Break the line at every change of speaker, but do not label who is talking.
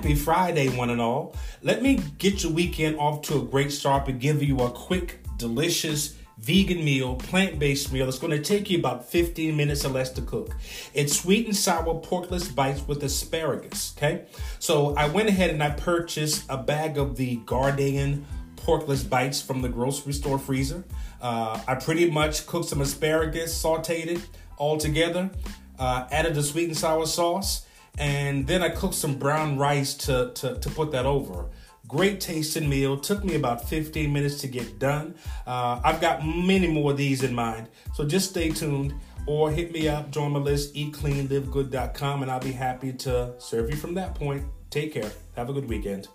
Happy Friday, one and all. Let me get your weekend off to a great start by giving you a quick, delicious, vegan meal, plant based meal. It's going to take you about 15 minutes or less to cook. It's sweet and sour porkless bites with asparagus. Okay, so I went ahead and I purchased a bag of the Gardein porkless bites from the grocery store freezer. Uh, I pretty much cooked some asparagus, sauteed it all together, uh, added the sweet and sour sauce, and then I cooked some brown rice to, to, to put that over. Great tasting meal. Took me about 15 minutes to get done. Uh, I've got many more of these in mind, so just stay tuned or hit me up, join my list, eatcleanlivegood.com, and I'll be happy to serve you from that point. Take care. Have a good weekend.